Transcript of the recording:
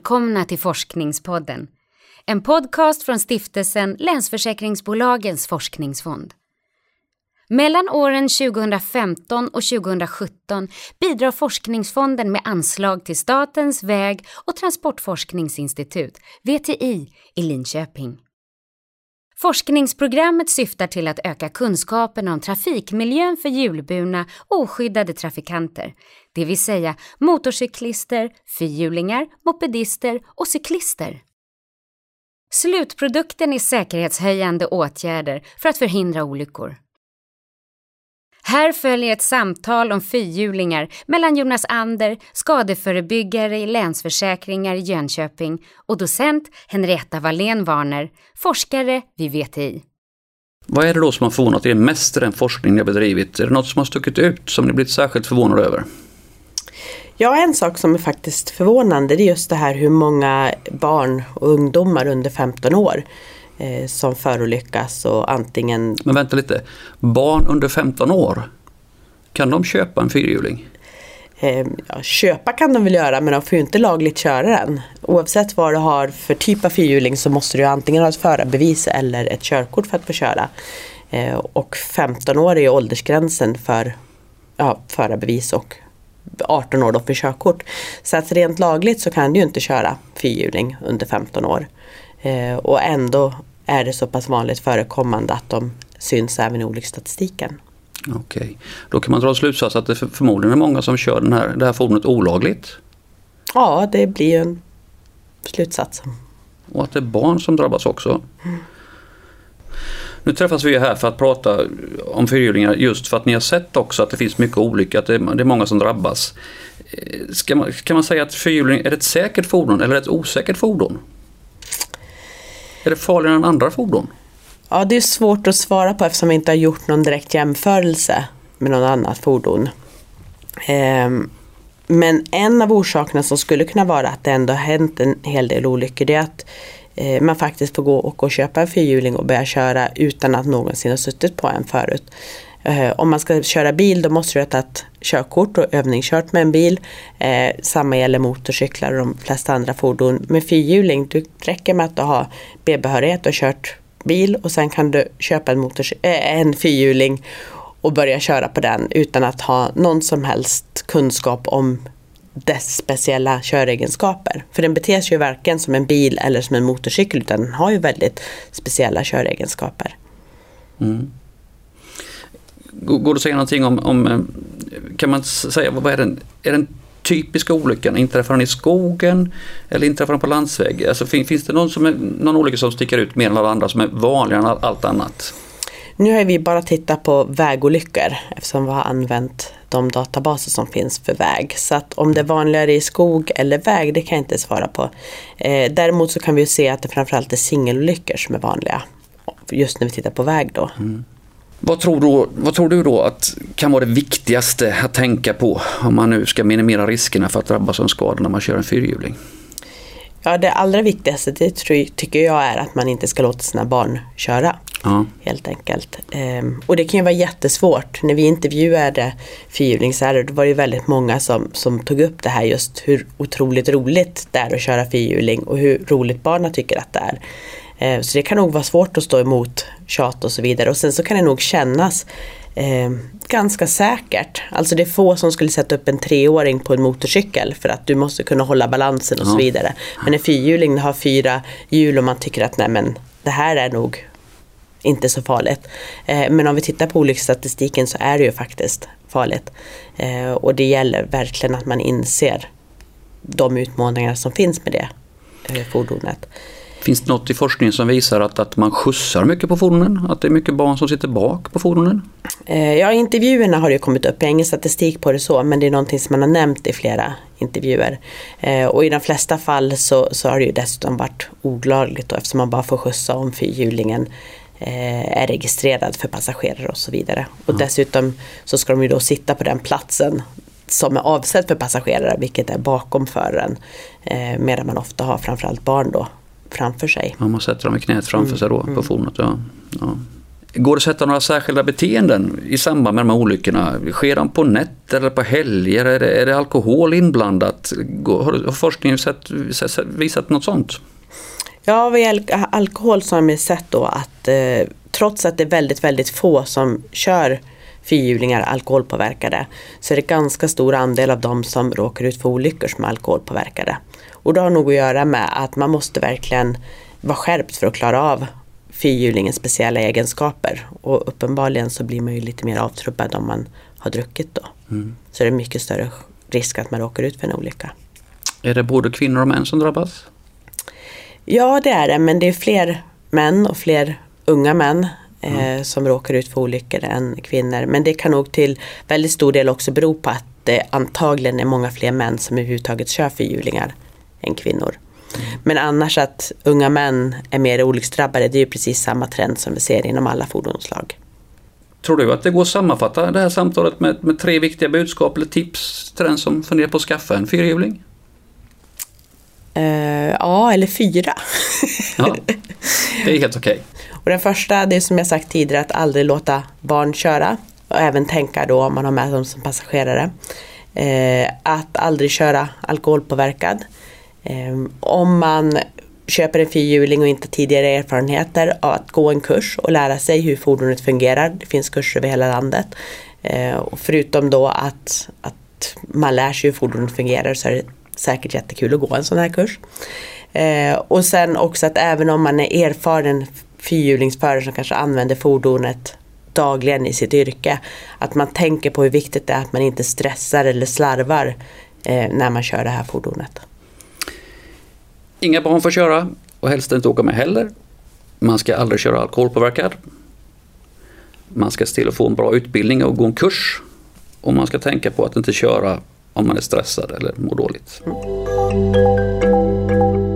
välkomna till Forskningspodden. En podcast från stiftelsen Länsförsäkringsbolagens forskningsfond. Mellan åren 2015 och 2017 bidrar Forskningsfonden med anslag till Statens väg- och transportforskningsinstitut, VTI, i Linköping. Forskningsprogrammet syftar till att öka kunskapen om trafikmiljön för hjulburna oskyddade trafikanter, det vill säga motorcyklister, fyrhjulingar, mopedister och cyklister. Slutprodukten är säkerhetshöjande åtgärder för att förhindra olyckor. Här följer ett samtal om fyrhjulingar mellan Jonas Ander, skadeförebyggare i Länsförsäkringar i Jönköping och docent Henrietta Wallén Warner, forskare vid VTI. Vad är det då som har förvånat er mest i den forskning ni har bedrivit? Är det något som har stuckit ut som ni blivit särskilt förvånade över? Ja, en sak som är faktiskt förvånande det är just det här hur många barn och ungdomar under 15 år eh, som förolyckas och antingen... Men vänta lite, barn under 15 år, kan de köpa en fyrhjuling? Eh, ja, köpa kan de väl göra men de får ju inte lagligt köra den. Oavsett vad du har för typ av fyrhjuling så måste du antingen ha ett förarbevis eller ett körkort för att få köra. Eh, och 15 år är åldersgränsen för ja, förarbevis och 18 år då för körkort. Så att rent lagligt så kan du ju inte köra fyrhjuling under 15 år. Eh, och ändå är det så pass vanligt förekommande att de syns även i olycksstatistiken. Okej, då kan man dra slutsats att det förmodligen är många som kör den här, det här fordonet olagligt. Ja, det blir en slutsats. Och att det är barn som drabbas också. Mm. Nu träffas vi här för att prata om fyrhjulingar just för att ni har sett också att det finns mycket olyckor, att det är, många som drabbas. Eh, ska man, kan man säga att fyrhjuling är ett säkert fordon eller ett osäkert fordon? Är det farligare än andra fordon? Ja, det är svårt att svara på eftersom vi inte har gjort någon direkt jämförelse med något annat fordon. Ehm, men en av orsakerna som skulle kunna vara att det ändå har hänt en hel del olyckor det är att eh, man faktiskt får gå och, och köpa en fyrhjuling och börja köra utan att någonsin ha suttit på en förut. Eh, om man ska köra bil då måste du ha tagit körkort och övningskört med en bil. Eh, samma gäller motorcyklar och de flesta andra fordon. Med fyrhjuling, det räcker med att du har B-behörighet och kört bil och sen kan du köpa en, eh, en fyrhjuling och börja köra på den utan att ha någon som helst kunskap om dess speciella köregenskaper. För den beter sig ju varken som en bil eller som en motorcykel utan den har ju väldigt speciella köregenskaper. Mm. Går det att säga någonting om, om eh, kan man säga, vad är den, är den typiska olyckan? Inträffar den i skogen eller inträffar den på landsväg? Alltså, finns, finns det någon, som är, någon olycka som sticker ut mer än alla andra som är vanligare än allt annat? Nu har vi bara tittat på vägolyckor eftersom vi har använt de databaser som finns för väg. Så att om det är vanligare i skog eller väg, det kan jag inte svara på. Eh, däremot så kan vi se att det framförallt är singelolyckor som är vanliga. Just när vi tittar på väg då. Mm. Vad tror, du, vad tror du då att kan vara det viktigaste att tänka på om man nu ska minimera riskerna för att drabbas av en skada när man kör en fyrhjuling? Ja, det allra viktigaste det tror, tycker jag är att man inte ska låta sina barn köra. Ja. Helt enkelt. Ehm, och det kan ju vara jättesvårt. När vi intervjuade fyrhjulingsägare då var det väldigt många som, som tog upp det här just hur otroligt roligt det är att köra fyrhjuling och hur roligt barnen tycker att det är. Eh, så det kan nog vara svårt att stå emot tjat och så vidare. Och sen så kan det nog kännas eh, ganska säkert. Alltså det är få som skulle sätta upp en treåring på en motorcykel för att du måste kunna hålla balansen och ja. så vidare. Men en fyrhjuling har fyra hjul och man tycker att nej men det här är nog inte så farligt. Eh, men om vi tittar på olycksstatistiken så är det ju faktiskt farligt. Eh, och det gäller verkligen att man inser de utmaningar som finns med det eh, fordonet. Finns det något i forskningen som visar att, att man skjutsar mycket på fordonen? Att det är mycket barn som sitter bak på fordonen? Eh, ja, i intervjuerna har det kommit upp. Jag har ingen statistik på det så, men det är någonting som man har nämnt i flera intervjuer. Eh, och i de flesta fall så, så har det ju dessutom varit olagligt eftersom man bara får skjutsa om fyrhjulingen eh, är registrerad för passagerare och så vidare. Och dessutom så ska de ju då sitta på den platsen som är avsedd för passagerare, vilket är bakom föraren. medan man ofta har framförallt barn då framför sig. Ja, man sätter dem i knät framför mm. sig då på mm. fordonet. Ja. Ja. Går det att sätta några särskilda beteenden i samband med de här olyckorna? Sker de på nätter eller på helger? Är det, är det alkohol inblandat? Har forskningen sett, visat något sånt? Ja, gäller alkohol så har vi sett då att eh, trots att det är väldigt, väldigt få som kör fyrhjulingar alkoholpåverkade så är det ganska stor andel av dem som råkar ut för olyckor som är alkoholpåverkade. Och det har nog att göra med att man måste verkligen vara skärpt för att klara av fyrhjulingens speciella egenskaper. Och uppenbarligen så blir man ju lite mer avtrubbad om man har druckit då. Mm. Så det är mycket större risk att man råkar ut för en olycka. Är det både kvinnor och män som drabbas? Ja det är det men det är fler män och fler unga män mm. som råkar ut för olyckor än kvinnor. Men det kan nog till väldigt stor del också bero på att det antagligen är många fler män som överhuvudtaget kör fyrhjulingar än kvinnor. Men annars att unga män är mer olycksdrabbade det är ju precis samma trend som vi ser inom alla fordonsslag. Tror du att det går att sammanfatta det här samtalet med, med tre viktiga budskap eller tips till den som funderar på att skaffa en fyrhjuling? Uh, ja, eller fyra. ja, det är helt okej. Okay. Och den första, det är som jag sagt tidigare, att aldrig låta barn köra. Och även tänka då om man har med dem som passagerare. Uh, att aldrig köra alkoholpåverkad. Ehm, om man köper en fyrhjuling och inte tidigare erfarenheter av att gå en kurs och lära sig hur fordonet fungerar. Det finns kurser över hela landet. Ehm, och förutom då att, att man lär sig hur fordonet fungerar så är det säkert jättekul att gå en sån här kurs. Ehm, och sen också att även om man är erfaren fyrhjulingsförare som kanske använder fordonet dagligen i sitt yrke. Att man tänker på hur viktigt det är att man inte stressar eller slarvar eh, när man kör det här fordonet. Inga barn får köra och helst inte åka med heller. Man ska aldrig köra alkoholpåverkad. Man ska se till att få en bra utbildning och gå en kurs. Och man ska tänka på att inte köra om man är stressad eller mår dåligt. Mm.